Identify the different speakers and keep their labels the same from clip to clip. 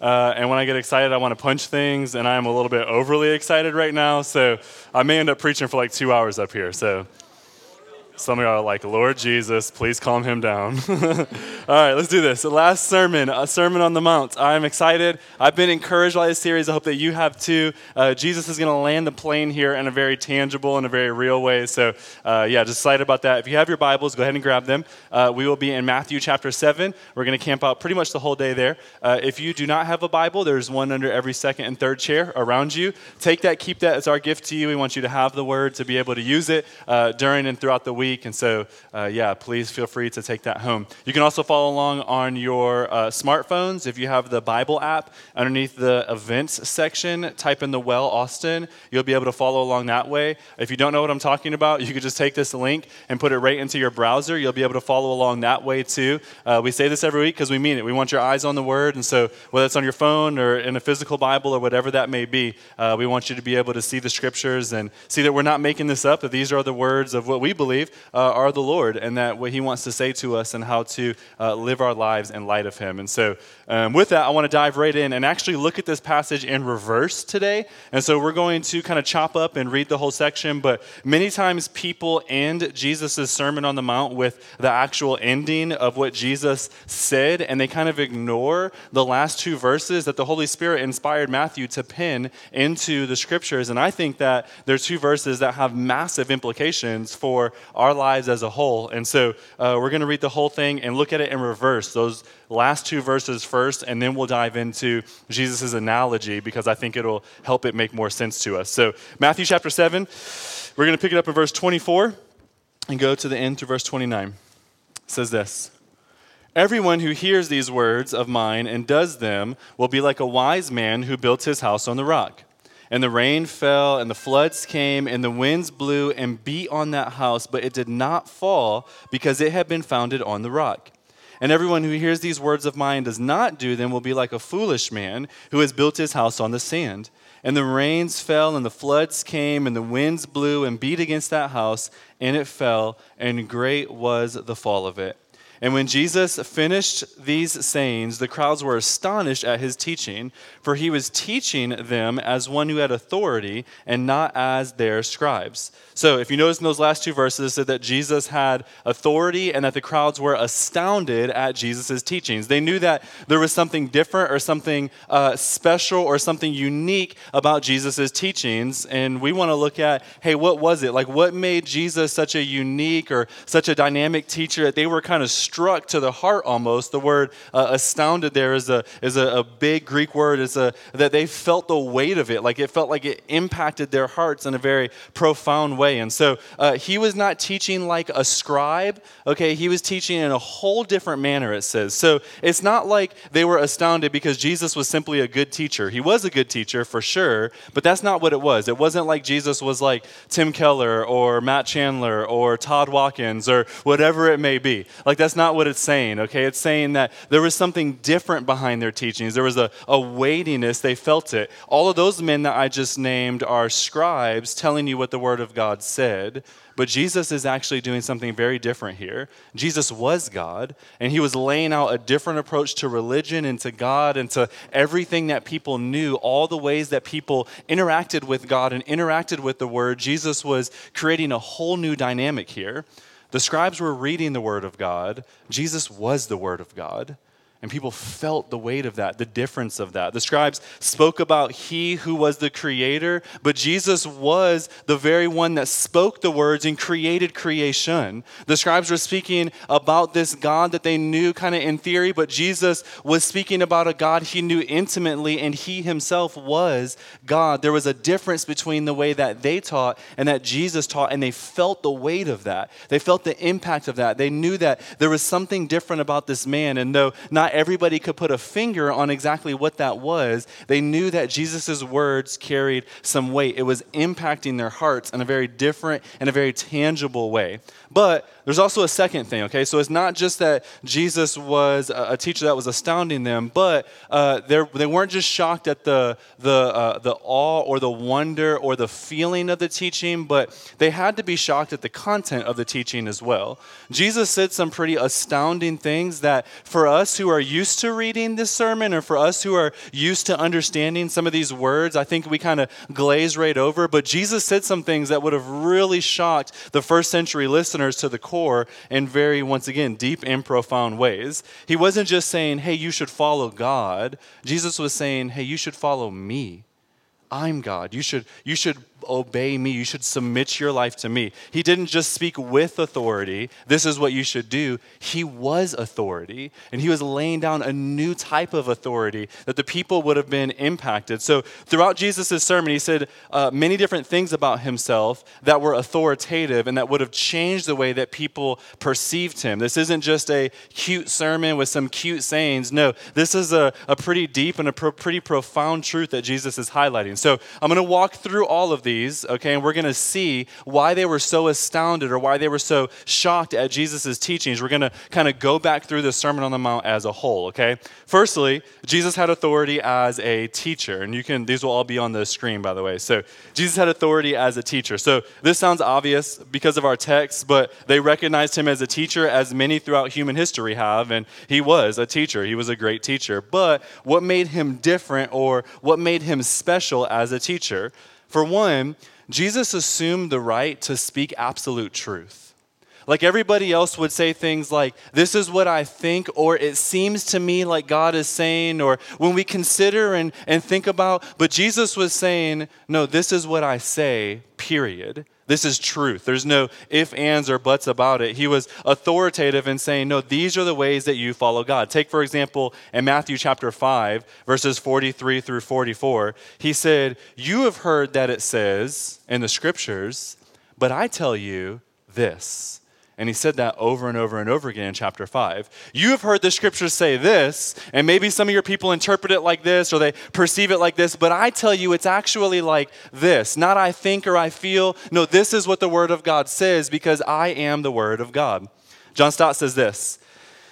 Speaker 1: Uh, and when I get excited, I want to punch things, and I'm a little bit overly excited right now. So I may end up preaching for like two hours up here. So some of y'all are like, Lord Jesus, please calm him down. All right, let's do this. The last sermon, a Sermon on the Mount. I'm excited. I've been encouraged by this series. I hope that you have too. Uh, Jesus is going to land the plane here in a very tangible and a very real way. So, uh, yeah, just excited about that. If you have your Bibles, go ahead and grab them. Uh, we will be in Matthew chapter 7. We're going to camp out pretty much the whole day there. Uh, if you do not have a Bible, there's one under every second and third chair around you. Take that, keep that as our gift to you. We want you to have the Word to be able to use it uh, during and throughout the week week. And so, uh, yeah, please feel free to take that home. You can also follow along on your uh, smartphones. If you have the Bible app underneath the events section, type in the Well Austin. You'll be able to follow along that way. If you don't know what I'm talking about, you could just take this link and put it right into your browser. You'll be able to follow along that way too. Uh, we say this every week because we mean it. We want your eyes on the Word. And so, whether it's on your phone or in a physical Bible or whatever that may be, uh, we want you to be able to see the scriptures and see that we're not making this up, that these are the words of what we believe uh, are the Lord and that what He wants to say to us and how to uh, live our lives in light of Him. And so, um, with that, I want to dive right in and actually look at this passage in reverse today. And so, we're going to kind of chop up and read the whole section, but many times people end Jesus' Sermon on the Mount with the actual ending of what Jesus said, and they kind of ignore the last two verses that the Holy Spirit inspired Matthew to pen into the scriptures. And I think that there's two verses that have massive implications for our lives as a whole. And so uh, we're going to read the whole thing and look at it in reverse, those last two verses first, and then we'll dive into Jesus' analogy because I think it'll help it make more sense to us. So, Matthew chapter 7, we're going to pick it up in verse 24 and go to the end to verse 29. It says this. Everyone who hears these words of mine and does them will be like a wise man who built his house on the rock. And the rain fell, and the floods came, and the winds blew and beat on that house, but it did not fall because it had been founded on the rock. And everyone who hears these words of mine does not do them will be like a foolish man who has built his house on the sand. And the rains fell, and the floods came, and the winds blew and beat against that house, and it fell, and great was the fall of it. And when Jesus finished these sayings, the crowds were astonished at his teaching, for he was teaching them as one who had authority and not as their scribes. So, if you notice in those last two verses, it said that Jesus had authority and that the crowds were astounded at Jesus' teachings. They knew that there was something different or something uh, special or something unique about Jesus' teachings. And we want to look at hey, what was it? Like, what made Jesus such a unique or such a dynamic teacher that they were kind of struck to the heart almost? The word uh, astounded there is, a, is a, a big Greek word, it's a, that they felt the weight of it. Like, it felt like it impacted their hearts in a very profound way way. And so uh, he was not teaching like a scribe, okay? He was teaching in a whole different manner, it says. So it's not like they were astounded because Jesus was simply a good teacher. He was a good teacher for sure, but that's not what it was. It wasn't like Jesus was like Tim Keller or Matt Chandler or Todd Watkins or whatever it may be. Like, that's not what it's saying, okay? It's saying that there was something different behind their teachings. There was a, a weightiness, they felt it. All of those men that I just named are scribes telling you what the Word of God said, but Jesus is actually doing something very different here. Jesus was God, and he was laying out a different approach to religion and to God and to everything that people knew, all the ways that people interacted with God and interacted with the Word. Jesus was creating a whole new dynamic here. The scribes were reading the Word of God, Jesus was the Word of God. And people felt the weight of that, the difference of that. The scribes spoke about he who was the creator, but Jesus was the very one that spoke the words and created creation. The scribes were speaking about this God that they knew kind of in theory, but Jesus was speaking about a God he knew intimately, and he himself was God. There was a difference between the way that they taught and that Jesus taught, and they felt the weight of that. They felt the impact of that. They knew that there was something different about this man, and though not not everybody could put a finger on exactly what that was, they knew that Jesus' words carried some weight. It was impacting their hearts in a very different and a very tangible way. But there's also a second thing, okay? So it's not just that Jesus was a teacher that was astounding them, but uh, they weren't just shocked at the, the, uh, the awe or the wonder or the feeling of the teaching, but they had to be shocked at the content of the teaching as well. Jesus said some pretty astounding things that for us who are used to reading this sermon, or for us who are used to understanding some of these words, I think we kind of glaze right over. But Jesus said some things that would have really shocked the first century listeners to the core in very, once again, deep and profound ways. He wasn't just saying, hey, you should follow God. Jesus was saying, hey, you should follow me. I'm God. You should, you should obey me. You should submit your life to me. He didn't just speak with authority, this is what you should do. He was authority, and he was laying down a new type of authority that the people would have been impacted. So, throughout Jesus' sermon, he said uh, many different things about himself that were authoritative and that would have changed the way that people perceived him. This isn't just a cute sermon with some cute sayings. No, this is a, a pretty deep and a pro- pretty profound truth that Jesus is highlighting. So, I'm going to walk through all of these these, okay, and we're going to see why they were so astounded or why they were so shocked at Jesus' teachings. We're going to kind of go back through the Sermon on the Mount as a whole, okay? Firstly, Jesus had authority as a teacher, and you can, these will all be on the screen, by the way. So, Jesus had authority as a teacher. So, this sounds obvious because of our text, but they recognized him as a teacher, as many throughout human history have, and he was a teacher. He was a great teacher. But what made him different or what made him special as a teacher? For one, Jesus assumed the right to speak absolute truth. Like everybody else would say things like, This is what I think, or it seems to me like God is saying, or when we consider and, and think about, but Jesus was saying, No, this is what I say, period. This is truth. There's no if, ands, or buts about it. He was authoritative in saying, No, these are the ways that you follow God. Take, for example, in Matthew chapter 5, verses 43 through 44, he said, You have heard that it says in the scriptures, but I tell you this. And he said that over and over and over again in chapter 5. You have heard the scriptures say this, and maybe some of your people interpret it like this or they perceive it like this, but I tell you it's actually like this. Not I think or I feel. No, this is what the Word of God says because I am the Word of God. John Stott says this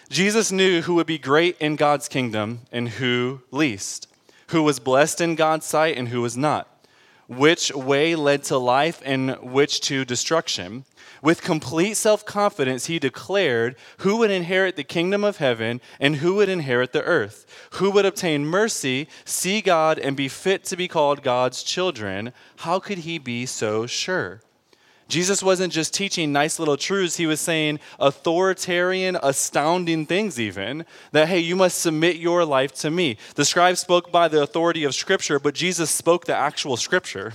Speaker 1: Jesus knew who would be great in God's kingdom and who least, who was blessed in God's sight and who was not, which way led to life and which to destruction. With complete self confidence, he declared who would inherit the kingdom of heaven and who would inherit the earth, who would obtain mercy, see God, and be fit to be called God's children. How could he be so sure? Jesus wasn't just teaching nice little truths, he was saying authoritarian, astounding things, even. That, hey, you must submit your life to me. The scribes spoke by the authority of Scripture, but Jesus spoke the actual Scripture.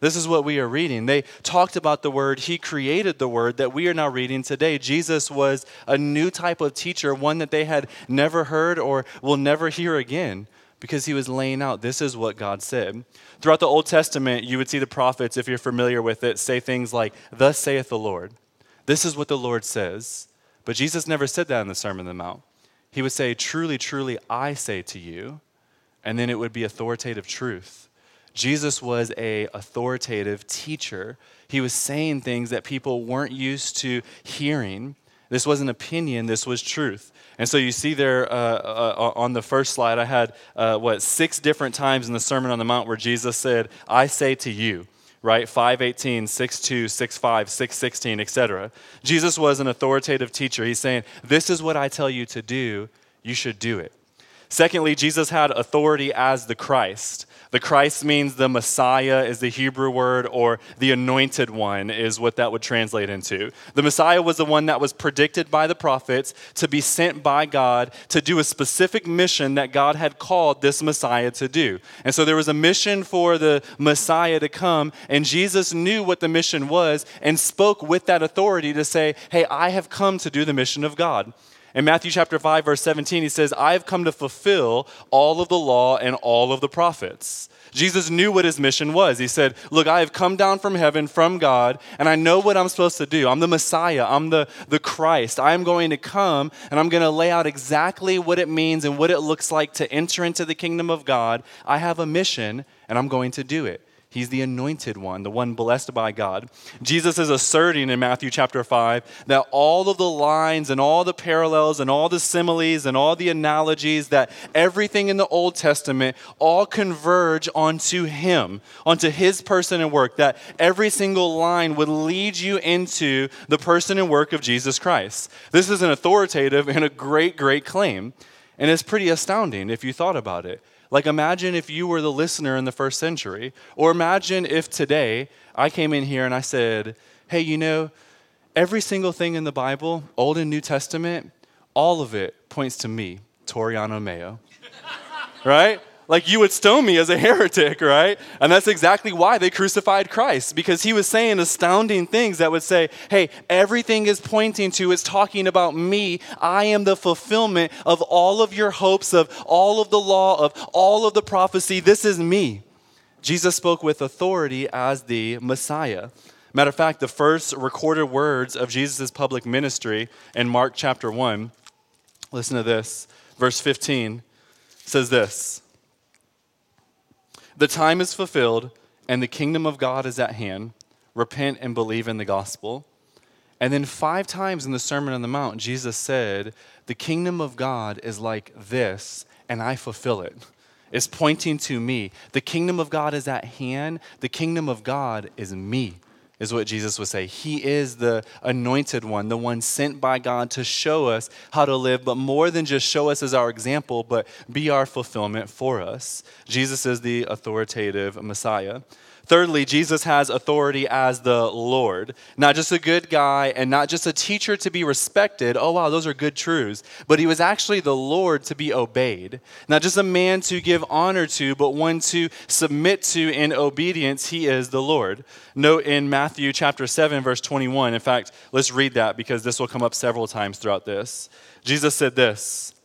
Speaker 1: This is what we are reading. They talked about the word, He created the word that we are now reading today. Jesus was a new type of teacher, one that they had never heard or will never hear again because he was laying out this is what God said. Throughout the Old Testament, you would see the prophets, if you're familiar with it, say things like, Thus saith the Lord. This is what the Lord says. But Jesus never said that in the Sermon on the Mount. He would say, Truly, truly, I say to you. And then it would be authoritative truth. Jesus was a authoritative teacher. He was saying things that people weren't used to hearing. This wasn't opinion, this was truth. And so you see there uh, uh, uh, on the first slide, I had uh, what, six different times in the Sermon on the Mount where Jesus said, I say to you, right? 518, 62, 65, 616, etc. Jesus was an authoritative teacher. He's saying, This is what I tell you to do, you should do it. Secondly, Jesus had authority as the Christ. The Christ means the Messiah is the Hebrew word, or the anointed one is what that would translate into. The Messiah was the one that was predicted by the prophets to be sent by God to do a specific mission that God had called this Messiah to do. And so there was a mission for the Messiah to come, and Jesus knew what the mission was and spoke with that authority to say, Hey, I have come to do the mission of God. In Matthew chapter 5 verse 17 he says, "I have come to fulfill all of the law and all of the prophets." Jesus knew what his mission was. He said, Look, I have come down from heaven, from God, and I know what I'm supposed to do. I'm the Messiah, I'm the, the Christ. I am going to come and I'm going to lay out exactly what it means and what it looks like to enter into the kingdom of God. I have a mission and I'm going to do it. He's the anointed one, the one blessed by God. Jesus is asserting in Matthew chapter 5 that all of the lines and all the parallels and all the similes and all the analogies, that everything in the Old Testament all converge onto Him, onto His person and work, that every single line would lead you into the person and work of Jesus Christ. This is an authoritative and a great, great claim. And it's pretty astounding if you thought about it. Like, imagine if you were the listener in the first century, or imagine if today I came in here and I said, Hey, you know, every single thing in the Bible, Old and New Testament, all of it points to me, Toriano Mayo. right? Like you would stone me as a heretic, right? And that's exactly why they crucified Christ, because he was saying astounding things that would say, hey, everything is pointing to, it's talking about me. I am the fulfillment of all of your hopes, of all of the law, of all of the prophecy. This is me. Jesus spoke with authority as the Messiah. Matter of fact, the first recorded words of Jesus' public ministry in Mark chapter 1, listen to this, verse 15 says this. The time is fulfilled, and the kingdom of God is at hand. Repent and believe in the gospel. And then, five times in the Sermon on the Mount, Jesus said, The kingdom of God is like this, and I fulfill it. It's pointing to me. The kingdom of God is at hand. The kingdom of God is me is what Jesus would say. He is the anointed one, the one sent by God to show us how to live, but more than just show us as our example, but be our fulfillment for us. Jesus is the authoritative Messiah. Thirdly, Jesus has authority as the Lord. Not just a good guy and not just a teacher to be respected. Oh, wow, those are good truths. But he was actually the Lord to be obeyed. Not just a man to give honor to, but one to submit to in obedience. He is the Lord. Note in Matthew chapter 7, verse 21. In fact, let's read that because this will come up several times throughout this. Jesus said this.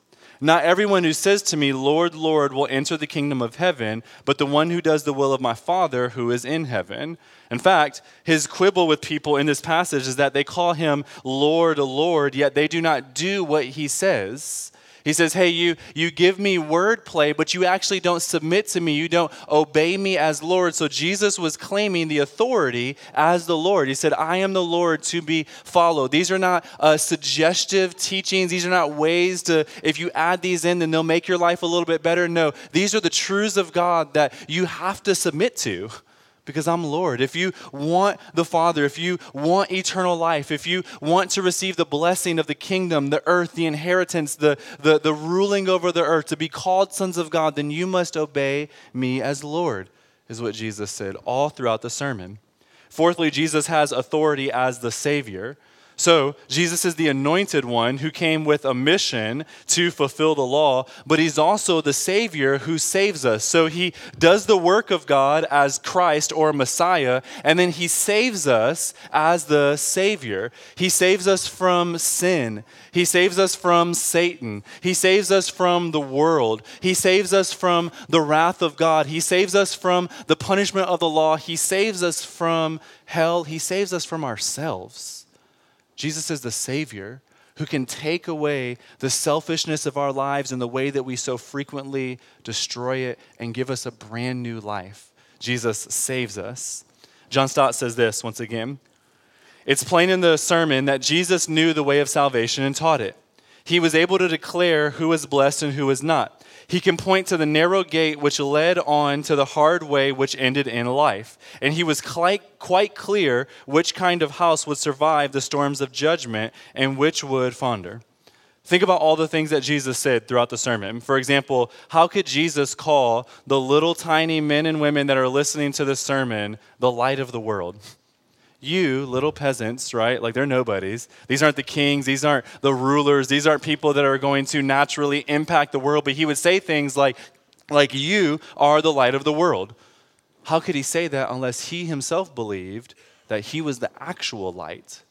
Speaker 1: Not everyone who says to me, Lord, Lord, will enter the kingdom of heaven, but the one who does the will of my Father who is in heaven. In fact, his quibble with people in this passage is that they call him Lord, Lord, yet they do not do what he says. He says, Hey, you, you give me wordplay, but you actually don't submit to me. You don't obey me as Lord. So Jesus was claiming the authority as the Lord. He said, I am the Lord to be followed. These are not uh, suggestive teachings. These are not ways to, if you add these in, then they'll make your life a little bit better. No, these are the truths of God that you have to submit to because I'm Lord. If you want the Father, if you want eternal life, if you want to receive the blessing of the kingdom, the earth, the inheritance, the, the, the ruling over the earth, to be called sons of God, then you must obey me as Lord, is what Jesus said all throughout the sermon. Fourthly, Jesus has authority as the Savior. So, Jesus is the anointed one who came with a mission to fulfill the law, but he's also the Savior who saves us. So, he does the work of God as Christ or Messiah, and then he saves us as the Savior. He saves us from sin, he saves us from Satan, he saves us from the world, he saves us from the wrath of God, he saves us from the punishment of the law, he saves us from hell, he saves us from ourselves. Jesus is the Savior who can take away the selfishness of our lives and the way that we so frequently destroy it and give us a brand new life. Jesus saves us. John Stott says this once again It's plain in the sermon that Jesus knew the way of salvation and taught it. He was able to declare who was blessed and who was not. He can point to the narrow gate which led on to the hard way which ended in life. And he was quite, clear which kind of house would survive the storms of judgment and which would founder. Think about all the things that Jesus said throughout the sermon. For example, how could Jesus call the little tiny men and women that are listening to this sermon the light of the world? you, little peasants, right? Like they're nobodies. These aren't the kings. These aren't the rulers. These aren't people that are going to naturally impact the world. But he would say things like, like you are the light of the world. How could he say that unless he himself believed that he was the actual light?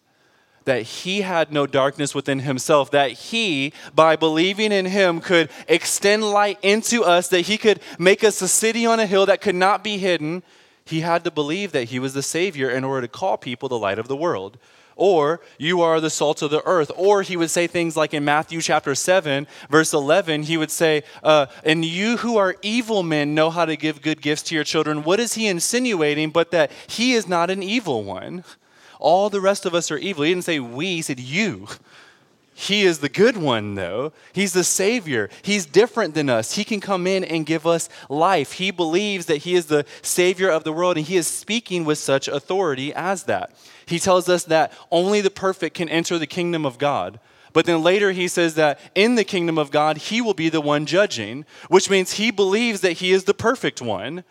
Speaker 1: That he had no darkness within himself, that he, by believing in him, could extend light into us, that he could make us a city on a hill that could not be hidden, he had to believe that he was the Savior in order to call people the light of the world. Or you are the salt of the earth. Or he would say things like in Matthew chapter 7, verse 11, he would say, uh, And you who are evil men know how to give good gifts to your children. What is he insinuating but that he is not an evil one? All the rest of us are evil. He didn't say we, he said you. He is the good one, though. He's the Savior. He's different than us. He can come in and give us life. He believes that He is the Savior of the world, and He is speaking with such authority as that. He tells us that only the perfect can enter the kingdom of God.
Speaker 2: But then later he says that in the kingdom of God, he will be the one judging, which means he believes that he is the perfect one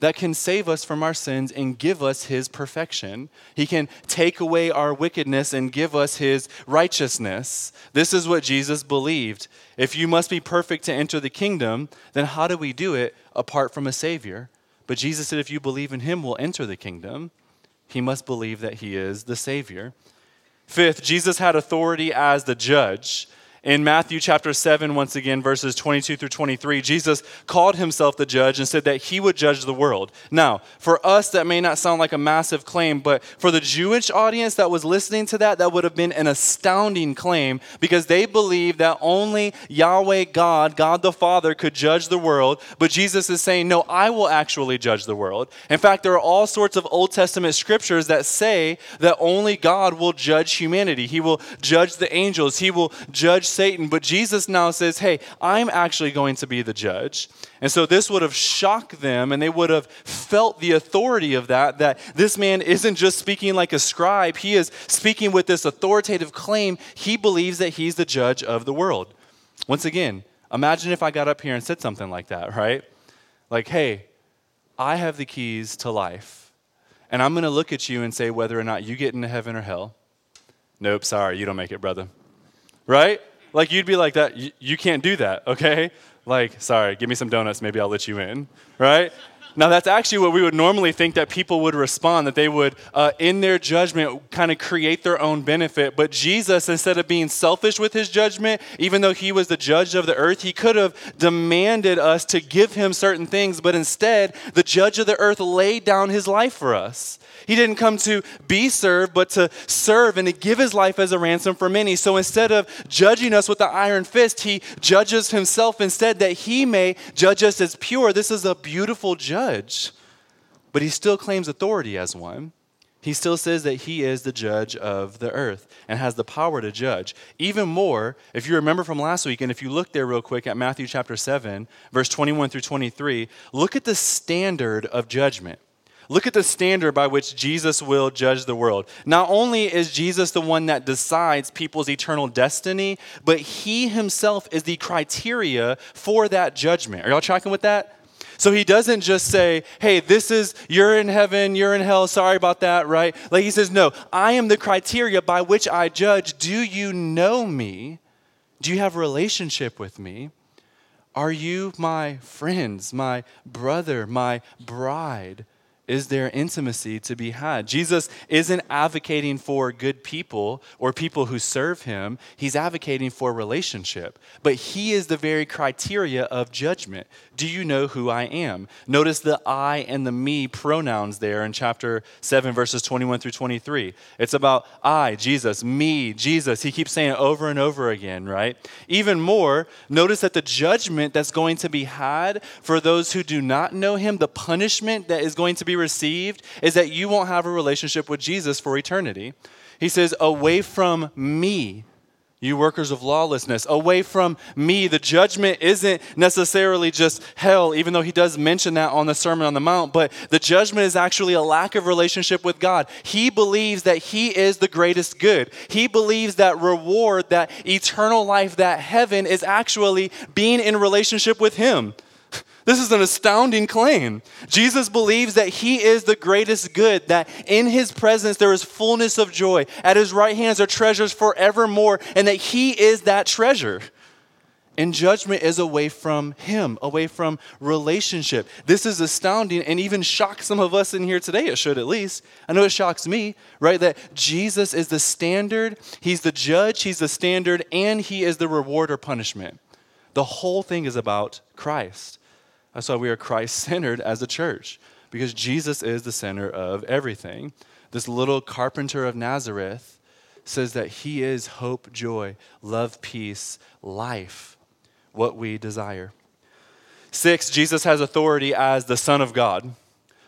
Speaker 2: that can save us from our sins and give us his perfection. He can take away our wickedness and give us his righteousness. This is what Jesus believed. If you must be perfect to enter the kingdom, then how do we do it apart from a Savior? But Jesus said, if you believe in him, we'll enter the kingdom. He must believe that he is the Savior. Fifth, Jesus had authority as the judge. In Matthew chapter 7, once again, verses 22 through 23, Jesus called himself the judge and said that he would judge the world. Now, for us, that may not sound like a massive claim, but for the Jewish audience that was listening to that, that would have been an astounding claim because they believed that only Yahweh God, God the Father, could judge the world. But Jesus is saying, no, I will actually judge the world. In fact, there are all sorts of Old Testament scriptures that say that only God will judge humanity. He will judge the angels, He will judge Satan, but Jesus now says, Hey, I'm actually going to be the judge. And so this would have shocked them, and they would have felt the authority of that, that this man isn't just speaking like a scribe, he is speaking with this authoritative claim. He believes that he's the judge of the world. Once again, imagine if I got up here and said something like that, right? Like, hey, I have the keys to life, and I'm going to look at you and say whether or not you get into heaven or hell. Nope, sorry, you don't make it, brother. Right? Like you'd be like that. You, you can't do that, okay? Like, sorry, give me some donuts, maybe I'll let you in, right? Now, that's actually what we would normally think that people would respond, that they would, uh, in their judgment, kind of create their own benefit. But Jesus, instead of being selfish with his judgment, even though he was the judge of the earth, he could have demanded us to give him certain things. But instead, the judge of the earth laid down his life for us. He didn't come to be served, but to serve and to give his life as a ransom for many. So instead of judging us with the iron fist, he judges himself instead that he may judge us as pure. This is a beautiful judge. But he still claims authority as one. He still says that he is the judge of the earth and has the power to judge. Even more, if you remember from last week, and if you look there real quick at Matthew chapter 7, verse 21 through 23, look at the standard of judgment. Look at the standard by which Jesus will judge the world. Not only is Jesus the one that decides people's eternal destiny, but he himself is the criteria for that judgment. Are y'all tracking with that? So he doesn't just say, hey, this is, you're in heaven, you're in hell, sorry about that, right? Like he says, no, I am the criteria by which I judge. Do you know me? Do you have a relationship with me? Are you my friends, my brother, my bride? Is there intimacy to be had. Jesus isn't advocating for good people or people who serve him, he's advocating for relationship. But he is the very criteria of judgment. Do you know who I am? Notice the I and the me pronouns there in chapter 7, verses 21 through 23. It's about I, Jesus, me, Jesus. He keeps saying it over and over again, right? Even more, notice that the judgment that's going to be had for those who do not know him, the punishment that is going to be received is that you won't have a relationship with Jesus for eternity. He says, Away from me, you workers of lawlessness, away from me. The judgment isn't necessarily just hell, even though he does mention that on the Sermon on the Mount, but the judgment is actually a lack of relationship with God. He believes that he is the greatest good. He believes that reward, that eternal life, that heaven is actually being in relationship with him. This is an astounding claim. Jesus believes that he is the greatest good, that in his presence there is fullness of joy. At his right hands are treasures forevermore, and that he is that treasure. And judgment is away from him, away from relationship. This is astounding and even shocks some of us in here today. It should at least. I know it shocks me, right? That Jesus is the standard, he's the judge, he's the standard, and he is the reward or punishment. The whole thing is about Christ. That's why we are Christ centered as a church, because Jesus is the center of everything. This little carpenter of Nazareth says that he is hope, joy, love, peace, life, what we desire. Six, Jesus has authority as the Son of God.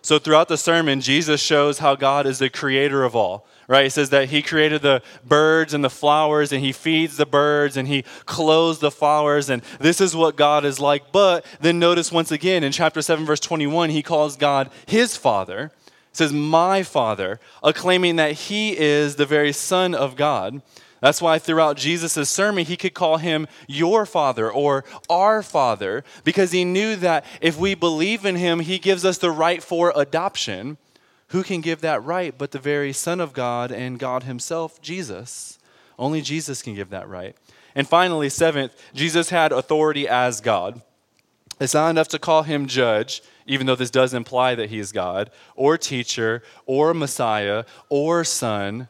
Speaker 2: So throughout the sermon, Jesus shows how God is the creator of all right? He says that he created the birds and the flowers and he feeds the birds and he clothes the flowers and this is what God is like. But then notice once again in chapter 7 verse 21 he calls God his father. He says my father, acclaiming that he is the very son of God. That's why throughout Jesus' sermon, he could call him your father or our father, because he knew that if we believe in him, he gives us the right for adoption. Who can give that right but the very Son of God and God himself, Jesus? Only Jesus can give that right. And finally, seventh, Jesus had authority as God. It's not enough to call him judge, even though this does imply that he is God, or teacher, or Messiah, or son.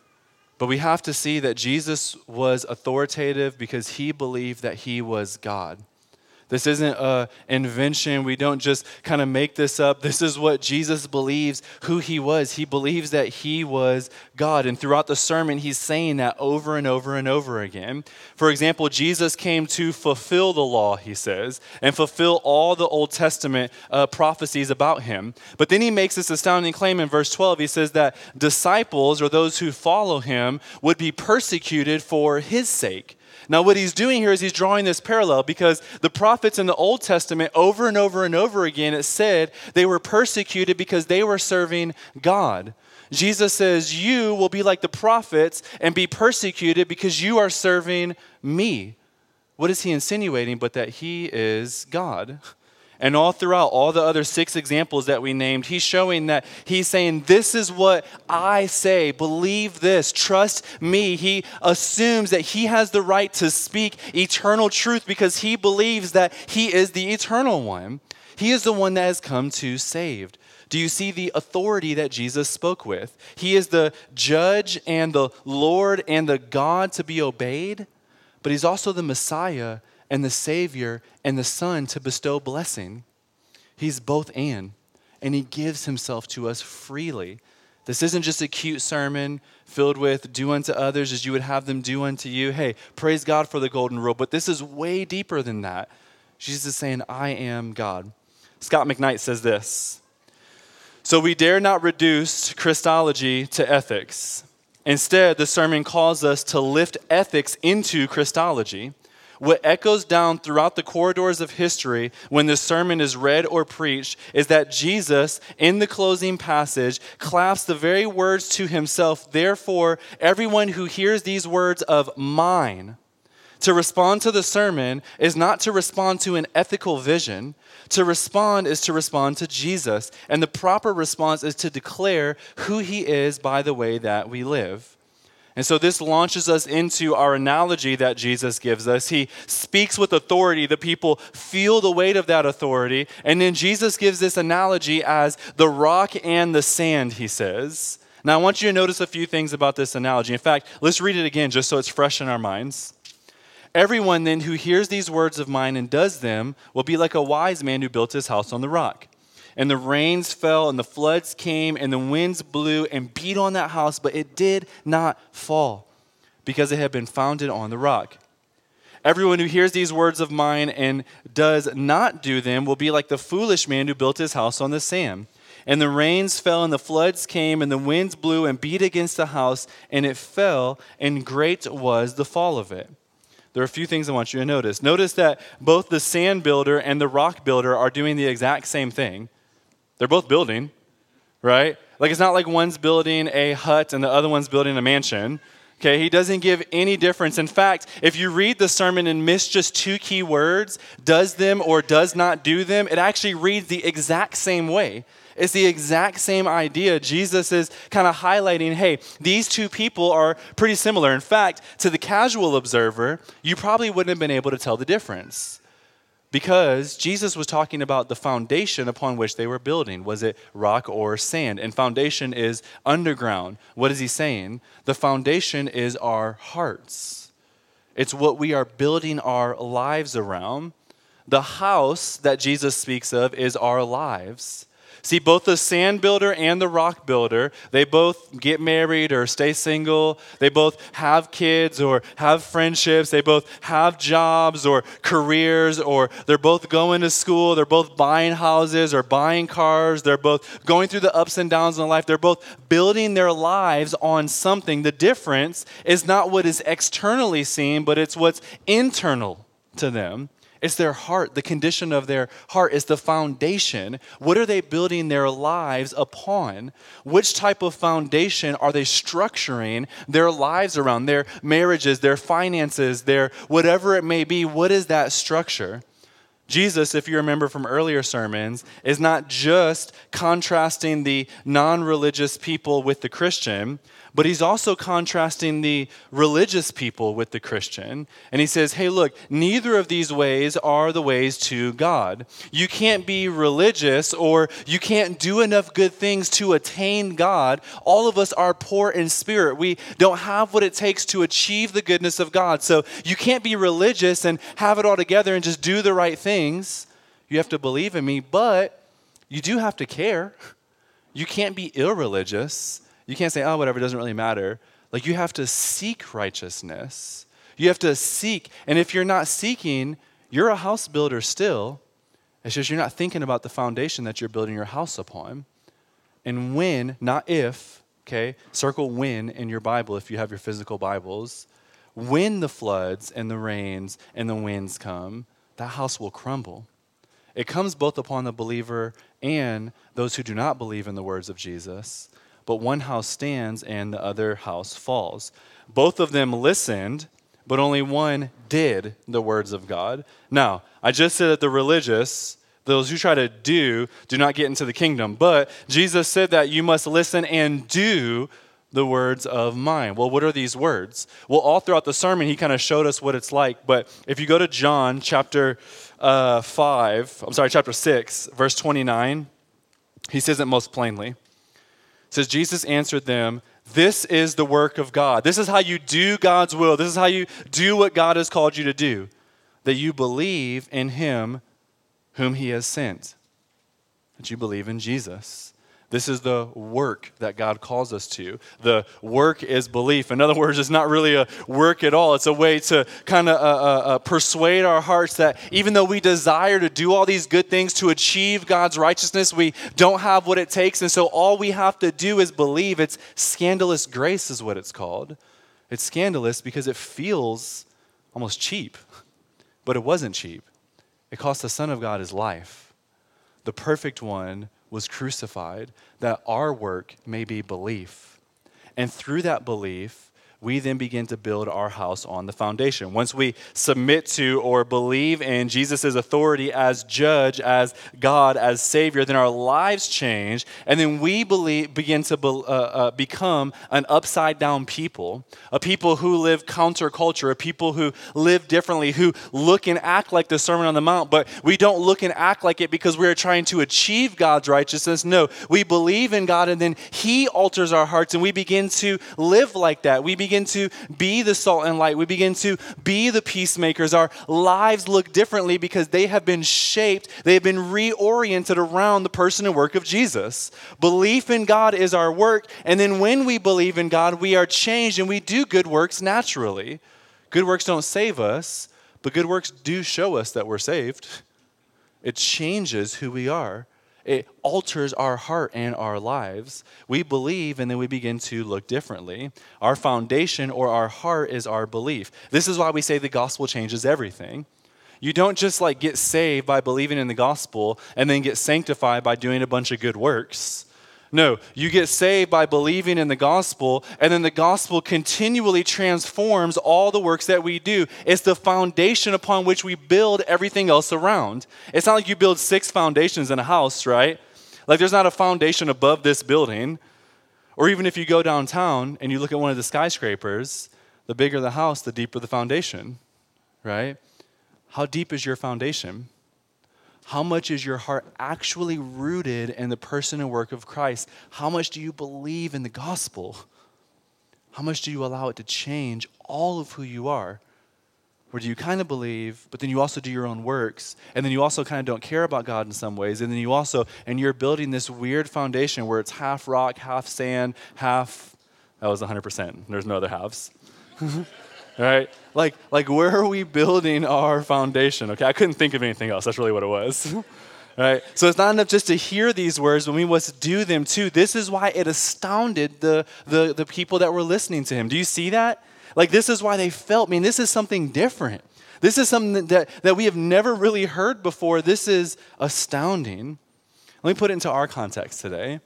Speaker 2: But we have to see that Jesus was authoritative because he believed that he was God. This isn't an invention. We don't just kind of make this up. This is what Jesus believes who he was. He believes that he was God. And throughout the sermon, he's saying that over and over and over again. For example, Jesus came to fulfill the law, he says, and fulfill all the Old Testament uh, prophecies about him. But then he makes this astounding claim in verse 12. He says that disciples or those who follow him would be persecuted for his sake. Now, what he's doing here is he's drawing this parallel because the prophets in the Old Testament, over and over and over again, it said they were persecuted because they were serving God. Jesus says, You will be like the prophets and be persecuted because you are serving me. What is he insinuating but that he is God? And all throughout all the other six examples that we named, he's showing that he's saying, This is what I say. Believe this. Trust me. He assumes that he has the right to speak eternal truth because he believes that he is the eternal one. He is the one that has come to save. Do you see the authority that Jesus spoke with? He is the judge and the Lord and the God to be obeyed, but he's also the Messiah and the Savior and the Son to bestow blessing. He's both and, and He gives Himself to us freely. This isn't just a cute sermon filled with do unto others as you would have them do unto you. Hey, praise God for the golden rule, but this is way deeper than that. Jesus is saying, I am God. Scot McKnight says this So we dare not reduce Christology to ethics. Instead, the sermon calls us to lift ethics into Christology. What echoes down throughout the corridors of history when this sermon is read or preached is that Jesus, in the closing passage, claps the very words to himself. Therefore, everyone who hears these words of mine, to respond to the sermon is not to respond to an ethical vision. To respond is to respond to Jesus. And the proper response is to declare who he is by the way that we live. And so this launches us into our analogy that Jesus gives us. He speaks with authority. The people feel the weight of that authority. And then Jesus gives this analogy as the rock and the sand, he says. Now, I want you to notice a few things about this analogy. In fact, let's read it again just so it's fresh in our minds. Everyone then who hears these words of mine and does them will be like a wise man who built his house on the rock. And the rains fell, and the floods came, and the winds blew and beat on that house, but it did not fall, because it had been founded on the rock. Everyone who hears these words of mine and does not do them will be like the foolish man who built his house on the sand. And the rains fell, and the floods came, and the winds blew and beat against the house, and it fell, and great was the fall of it. There are a few things I want you to notice. Notice that both the sand builder and the rock builder are doing the exact same thing. They're both building, right? Like it's not like one's building a hut and the other one's building a mansion. Okay, he doesn't give any difference. In fact, if you read the sermon and miss just two key words, does them or does not do them, it actually reads the exact same way. It's the exact same idea. Jesus is kind of highlighting hey, these two people are pretty similar. In fact, to the casual observer, you probably wouldn't have been able to tell the difference because Jesus was talking about the foundation upon which they were building. Was it rock or sand? And foundation is underground. What is he saying? The foundation is our hearts, it's what we are building our lives around. The house that Jesus speaks of is our lives. See, both the sand builder and the rock builder, they both get married or stay single. They both have kids or have friendships. They both have jobs or careers or they're both going to school. They're both buying houses or buying cars. They're both going through the ups and downs in life. They're both building their lives on something. The difference is not what is externally seen, but it's what's internal to them. It's their heart, the condition of their heart is the foundation. What are they building their lives upon? Which type of foundation are they structuring their lives around? Their marriages, their finances, their whatever it may be. What is that structure? Jesus, if you remember from earlier sermons, is not just contrasting the non religious people with the Christian, but he's also contrasting the religious people with the Christian. And he says, hey, look, neither of these ways are the ways to God. You can't be religious or you can't do enough good things to attain God. All of us are poor in spirit. We don't have what it takes to achieve the goodness of God. So you can't be religious and have it all together and just do the right things. You have to believe in me, but you do have to care. You can't be irreligious. You can't say, oh, whatever, doesn't really matter. Like, you have to seek righteousness. You have to seek. And if you're not seeking, you're a house builder still. It's just you're not thinking about the foundation that you're building your house upon. And when, not if, okay, circle when in your Bible if you have your physical Bibles. When the floods and the rains and the winds come, that house will crumble. It comes both upon the believer and those who do not believe in the words of Jesus but one house stands and the other house falls. Both of them listened, but only one did the words of God. Now, I just said that the religious, those who try to do, do not get into the kingdom. But Jesus said that you must listen and do the words of mine. Well, what are these words? Well, all throughout the sermon, he kind of showed us what it's like. But if you go to John chapter uh, 5, I'm sorry, chapter 6, verse 29, he says it most plainly says Jesus answered them, "This is the work of God. This is how you do God's will. This is how you do what God has called you to do, that you believe in him whom he has sent. That you believe in Jesus." This is the work that God calls us to. The work is belief. In other words, it's not really a work at all. It's a way to kind of uh, uh, uh, persuade our hearts that even though we desire to do all these good things to achieve God's righteousness, we don't have what it takes. And so all we have to do is believe. It's scandalous grace, is what it's called. It's scandalous because it feels almost cheap, but it wasn't cheap. It cost the Son of God his life, the perfect one was crucified, that our work may be belief. And through that belief, we then begin to build our house on the foundation. Once we submit to or believe in Jesus' authority as judge, as God, as Savior, then our lives change, and then we believe, begin to be, uh, uh, become an upside down people, a people who live counterculture, a people who live differently, who look and act like the Sermon on the Mount, but we don't look and act like it because we're trying to achieve God's righteousness. No, we believe in God, and then He alters our hearts, and we begin to live like that. We begin begin to be the salt and light. We begin to be the peacemakers. Our lives look differently because they have been shaped, they have been reoriented around the person and work of Jesus. Belief in God is our work. And then when we believe in God, we are changed and we do good works naturally. Good works don't save us, but good works do show us that we're saved. It changes who we are. It alters our heart and our lives. We believe and then we begin to look differently. Our foundation or our heart is our belief. This is why we say the gospel changes everything. You don't just like get saved by believing in the gospel and then get sanctified by doing a bunch of good works. No, you get saved by believing in the gospel, and then the gospel continually transforms all the works that we do. It's the foundation upon which we build everything else around. It's not like you build six foundations in a house, right? Like there's not a foundation above this building. Or even if you go downtown and you look at one of the skyscrapers, the bigger the house, the deeper the foundation, right? How deep is your foundation? How much is your heart actually rooted in the person and work of Christ? How much do you believe in the gospel? How much do you allow it to change all of who you are? Or do you kind of believe, but then you also do your own works, and then you also kind of don't care about God in some ways, and then you also, and you're building this weird foundation where it's half rock, half sand, half, that was 100%. There's no other halves. right? Like, like where are we building our foundation? Okay, I couldn't think of anything else. That's really what it was. right? So it's not enough just to hear these words, but we must do them too. This is why it astounded the, the, the people that were listening to him. Do you see that? Like, this is why they felt, I mean, this is something different. This is something that, that we have never really heard before. This is astounding. Let me put it into our context today.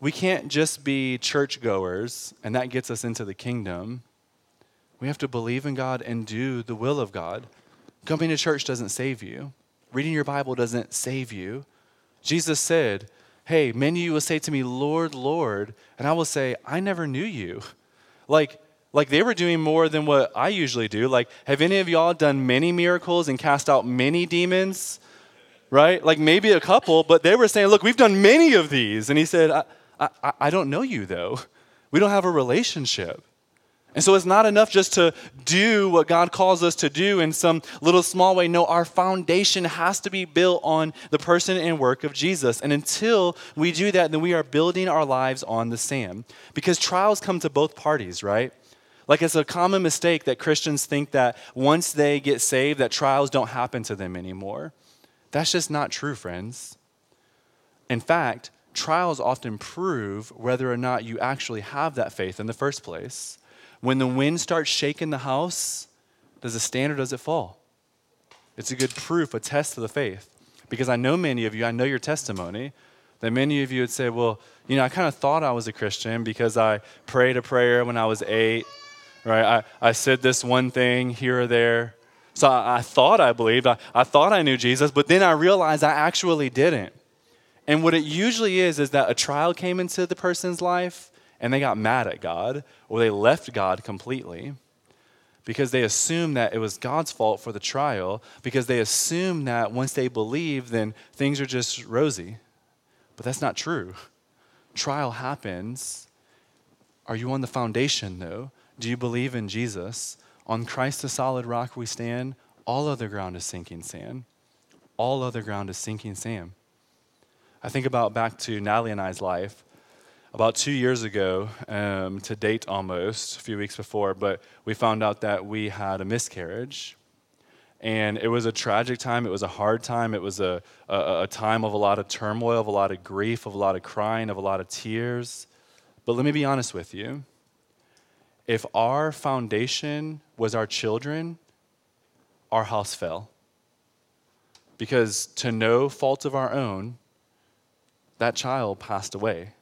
Speaker 2: We can't just be churchgoers and that gets us into the kingdom. We have to believe in God and do the will of God. Coming to church doesn't save you, reading your Bible doesn't save you. Jesus said, Hey, many of you will say to me, Lord, Lord, and I will say, I never knew you. Like, like they were doing more than what I usually do. Like, have any of y'all done many miracles and cast out many demons? Right? Like maybe a couple, but they were saying, look, we've done many of these. And he said, I, I, I don't know you though. We don't have a relationship. And so it's not enough just to do what God calls us to do in some little small way. No, our foundation has to be built on the person and work of Jesus. And until we do that, then we are building our lives on the sand. Because trials come to both parties, right? Like it's a common mistake that Christians think that once they get saved, that trials don't happen to them anymore. That's just not true, friends. In fact, trials often prove whether or not you actually have that faith in the first place. When the wind starts shaking the house, does it stand or does it fall? It's a good proof, a test of the faith. Because I know many of you, I know your testimony, that many of you would say, well, you know, I kind of thought I was a Christian because I prayed a prayer when I was eight, right? I, I said this one thing here or there. So I, I thought I believed, I, I thought I knew Jesus, but then I realized I actually didn't. And what it usually is, is that a trial came into the person's life and they got mad at God or they left God completely because they assumed that it was God's fault for the trial because they assumed that once they believe, then things are just rosy. But that's not true. Trial happens. Are you on the foundation, though? Do you believe in Jesus? On Christ, the solid rock we stand. All other ground is sinking sand. All other ground is sinking sand. I think about back to Natalie and I's life about two years ago, um, to date almost, a few weeks before, but we found out that we had a miscarriage. And it was a tragic time. It was a hard time. It was a, a, a, time of a lot of turmoil, of a lot of grief, of a lot of crying, of a lot of tears. But let me be honest with you. If our foundation was our children, our house fell. Because to no fault of our own, that child passed away.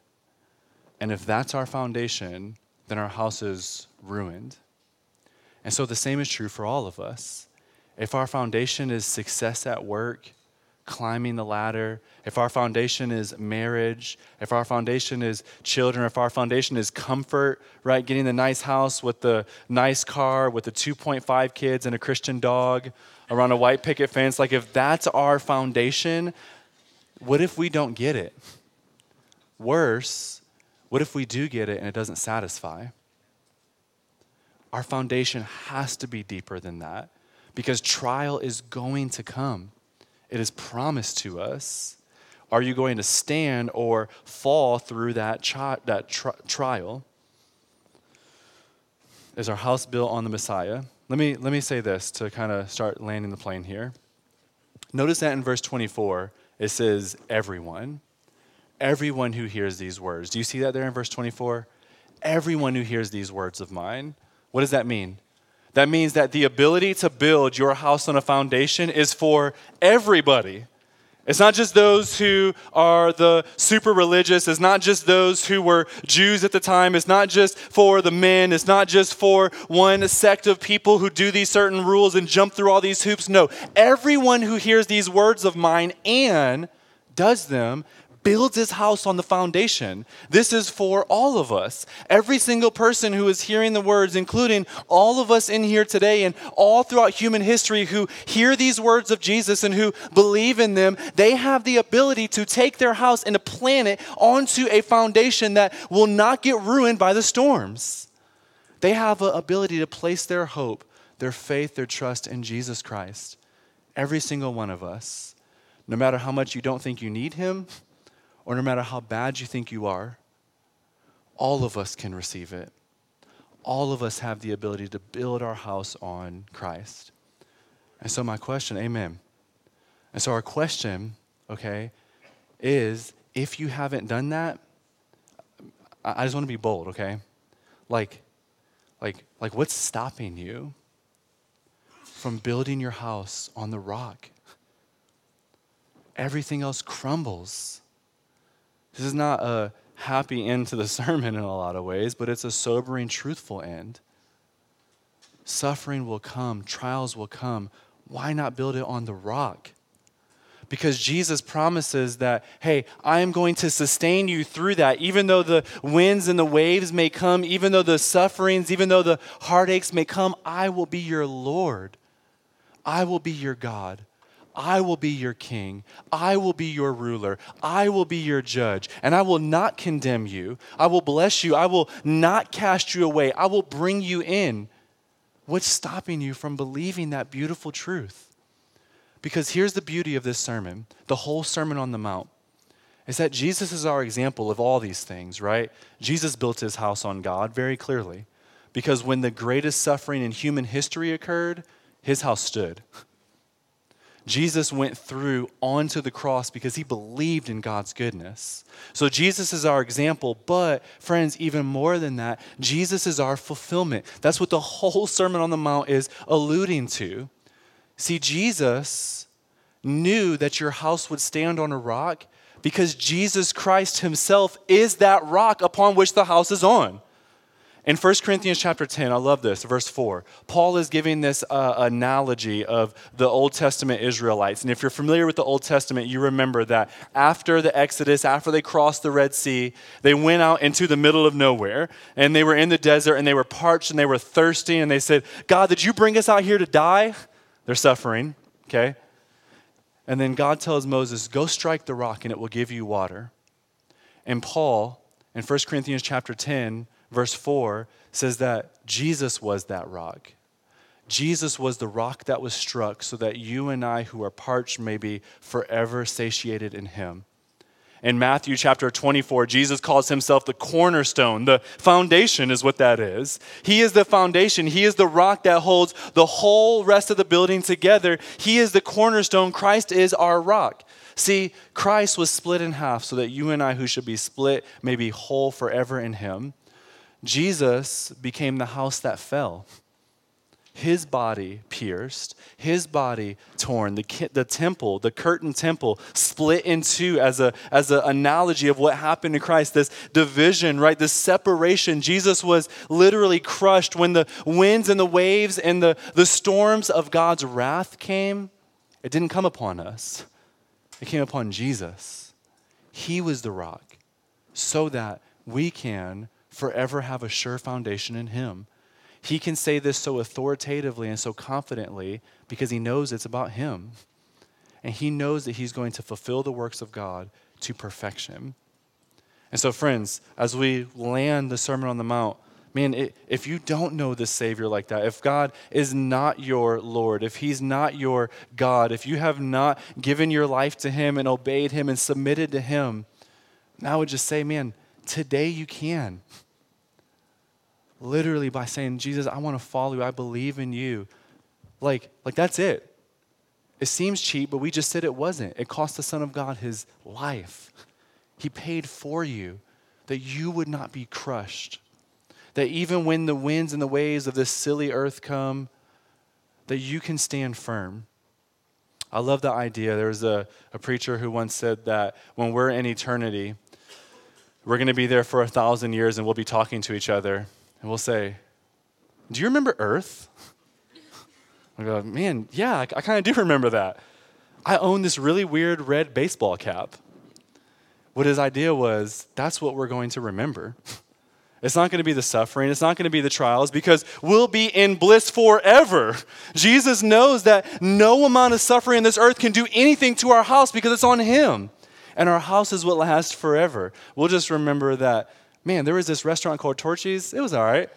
Speaker 2: And if that's our foundation, then our house is ruined. And so the same is true for all of us. If our foundation is success at work, climbing the ladder, if our foundation is marriage, if our foundation is children, if our foundation is comfort, right, getting the nice house with the nice car, with the 2.5 kids and a Christian dog around a white picket fence, like if that's our foundation, what if we don't get it? Worse, what if we do get it and it doesn't satisfy? Our foundation has to be deeper than that because trial is going to come. It is promised to us. Are you going to stand or fall through that, tri- that tri- trial? Is our house built on the Messiah? Let me, let me say this to kind of start landing the plane here. Notice that in verse 24, it says, everyone everyone who hears these words. Do you see that there in verse 24? Everyone who hears these words of mine. What does that mean? That means that the ability to build your house on a foundation is for everybody. It's not just those who are the super religious. It's not just those who were Jews at the time. It's not just for the men. It's not just for one sect of people who do these certain rules and jump through all these hoops. No, everyone who hears these words of mine and does them builds his house on the foundation. This is for all of us. Every single person who is hearing the words, including all of us in here today and all throughout human history who hear these words of Jesus and who believe in them, they have the ability to take their house and to plant it onto a foundation that will not get ruined by the storms. They have the ability to place their hope, their faith, their trust in Jesus Christ. Every single one of us. No matter how much you don't think you need him, or no matter how bad you think you are, all of us can receive it. All of us have the ability to build our house on Christ. And so, my question, amen. And so, our question, okay, is if you haven't done that, I just want to be bold, okay? Like, like, like, what's stopping you? from building your house on the rock. Everything else crumbles. This is not a happy end to the sermon in a lot of ways, but it's a sobering, truthful end. Suffering will come, trials will come. Why not build it on the rock? Because Jesus promises that, hey, I am going to sustain you through that. Even though the winds and the waves may come, even though the sufferings, even though the heartaches may come, I will be your Lord. I will be your God. I will be your king. I will be your ruler. I will be your judge. And I will not condemn you. I will bless you. I will not cast you away. I will bring you in. What's stopping you from believing that beautiful truth? Because here's the beauty of this sermon the whole Sermon on the Mount is that Jesus is our example of all these things, right? Jesus built his house on God very clearly. Because when the greatest suffering in human history occurred, his house stood. Jesus went through onto the cross because he believed in God's goodness. So Jesus is our example, but friends, even more than that, Jesus is our fulfillment. That's what the whole Sermon on the Mount is alluding to. See, Jesus knew that your house would stand on a rock because Jesus Christ himself is that rock upon which the house is on. In 1 Corinthians chapter 10, I love this, verse 4. Paul is giving this uh, analogy of the Old Testament Israelites. And if you're familiar with the Old Testament, you remember that after the Exodus, after they crossed the Red Sea, they went out into the middle of nowhere and they were in the desert and they were parched and they were thirsty and they said, God, did you bring us out here to die? They're suffering, okay? And then God tells Moses, Go strike the rock and it will give you water. And Paul, in 1 Corinthians chapter 10, verse 4 says that Jesus was that rock. Jesus was the rock that was struck so that you and I, who are parched, may be forever satiated in him. In Matthew chapter 24, Jesus calls himself the cornerstone. The foundation is what that is. He is the foundation. He is the rock that holds the whole rest of the building together. He is the cornerstone. Christ is our rock. See, Christ was split in half so that you and I, who should be split, may be whole forever in him. Jesus became the house that fell. His body pierced, his body torn, the, the temple, the curtain temple split in two as an as a analogy of what happened to Christ. This division, right? This separation. Jesus was literally crushed when the winds and the waves and the, the storms of God's wrath came. It didn't come upon us, it came upon Jesus. He was the rock so that we can forever have a sure foundation in Him. He can say this so authoritatively and so confidently because he knows it's about Him. And he knows that He's going to fulfill the works of God to perfection. And so, friends, as we land the Sermon on the Mount, man, it, if you don't know the Savior like that, if God is not your Lord, if He's not your God, if you have not given your life to Him and obeyed Him and submitted to Him, now I would just say, man, today you can literally by saying, Jesus, I want to follow you. I believe in you. Like, like that's it. It seems cheap, but we just said it wasn't. It cost the Son of God his life. He paid for you that you would not be crushed. That even when the winds and the waves of this silly earth come, that you can stand firm. I love the idea. There was a, a preacher who once said that when we're in eternity, we're going to be there for a thousand years and we'll be talking to each other and we'll say, Do you remember Earth? I go, Man, yeah, I, I kind of do remember that. I own this really weird red baseball cap. What his idea was, that's what we're going to remember. It's not going to be the suffering. It's not going to be the trials because we'll be in bliss forever. Jesus knows that no amount of suffering in this earth can do anything to our house because it's on Him. And our house is what lasts forever. We'll just remember that man, there was this restaurant called Torchy's. It was all right.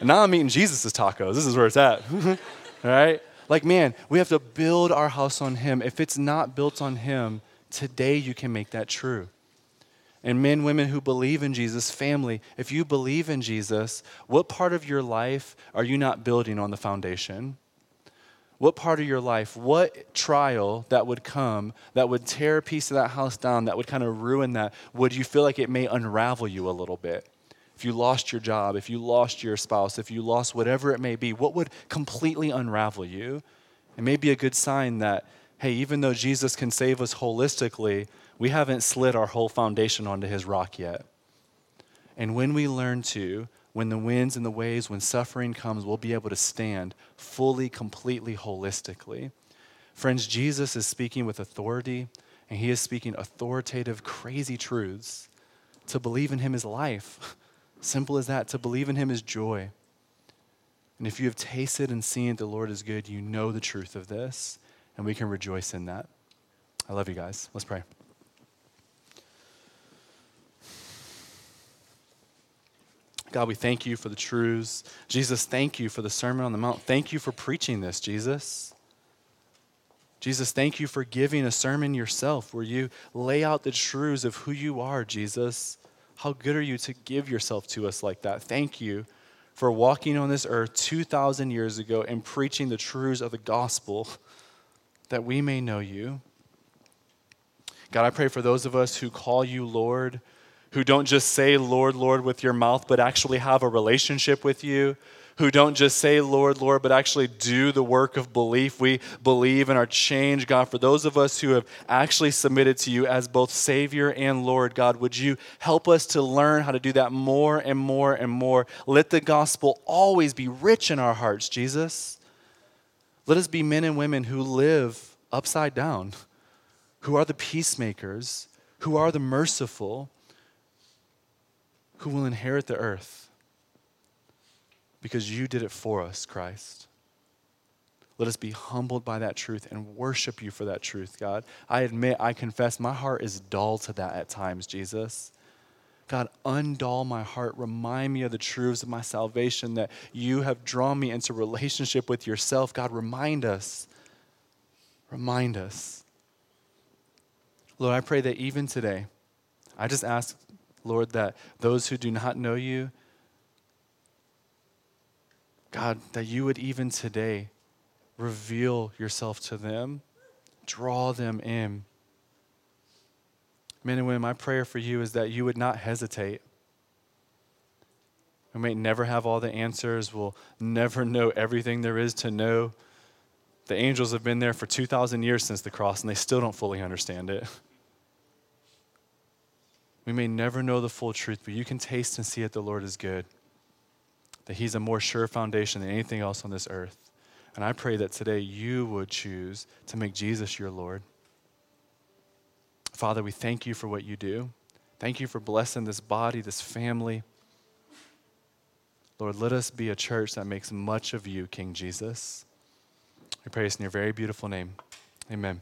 Speaker 2: And now I'm eating Jesus' tacos. This is where it's at. all right? Like, man, we have to build our house on Him. If it's not built on Him, today you can make that true. And men, women who believe in Jesus, family, if you believe in Jesus, what part of your life are you not building on the foundation? What part of your life, what trial that would come that would tear a piece of that house down, that would kind of ruin that, would you feel like it may unravel you a little bit? If you lost your job, if you lost your spouse, if you lost whatever it may be, what would completely unravel you? It may be a good sign that, hey, even though Jesus can save us holistically, we haven't slid our whole foundation onto his rock yet. And when we learn to, when the winds and the waves, when suffering comes, we'll be able to stand fully, completely, holistically. Friends, Jesus is speaking with authority, and he is speaking authoritative, crazy truths. To believe in him is life. Simple as that. To believe in him is joy. And if you have tasted and seen the Lord is good, you know the truth of this, and we can rejoice in that. I love you guys. Let's pray. God, we thank you for the truths. Jesus, thank you for the Sermon on the Mount. Thank you for preaching this, Jesus. Jesus, thank you for giving a sermon yourself where you lay out the truths of who you are, Jesus. How good are you to give yourself to us like that? Thank you for walking on this earth 2,000 years ago and preaching the truths of the gospel that we may know you. God, I pray for those of us who call you Lord who don't just say, Lord, Lord, with your mouth, but actually have a relationship with you, who don't just say, Lord, Lord, but actually do the work of belief. We believe and are changed, God. For those of us who have actually submitted to you as both Savior and Lord, God, would you help us to learn how to do that more and more and more? Let the gospel always be rich in our hearts, Jesus. Let us be men and women who live upside down, who are the peacemakers, who are the merciful who will inherit the earth because you did it for us, Christ. Let us be humbled by that truth and worship you for that truth, God. I admit, I confess, my heart is dull to that at times, Jesus. God, undull my heart. Remind me of the truths of my salvation that you have drawn me into relationship with yourself. God, remind us. Remind us. Lord, I pray that even today, I just ask Lord, that those who do not know you, God, that you would even today reveal yourself to them, draw them in. Men and women, my prayer for you is that you would not hesitate. We may never have all the answers, we'll never know everything there is to know. The angels have been there for 2,000 years since the cross, and they still don't fully understand it. We may never know the full truth, but you can taste and see that the Lord is good, that He's a more sure foundation than anything else on this earth. And I pray that today you would choose to make Jesus your Lord. Father, we thank you for what you do. Thank you for blessing this body, this family. Lord, let us be a church that makes much of you, King Jesus. We pray this in your very beautiful name. Amen.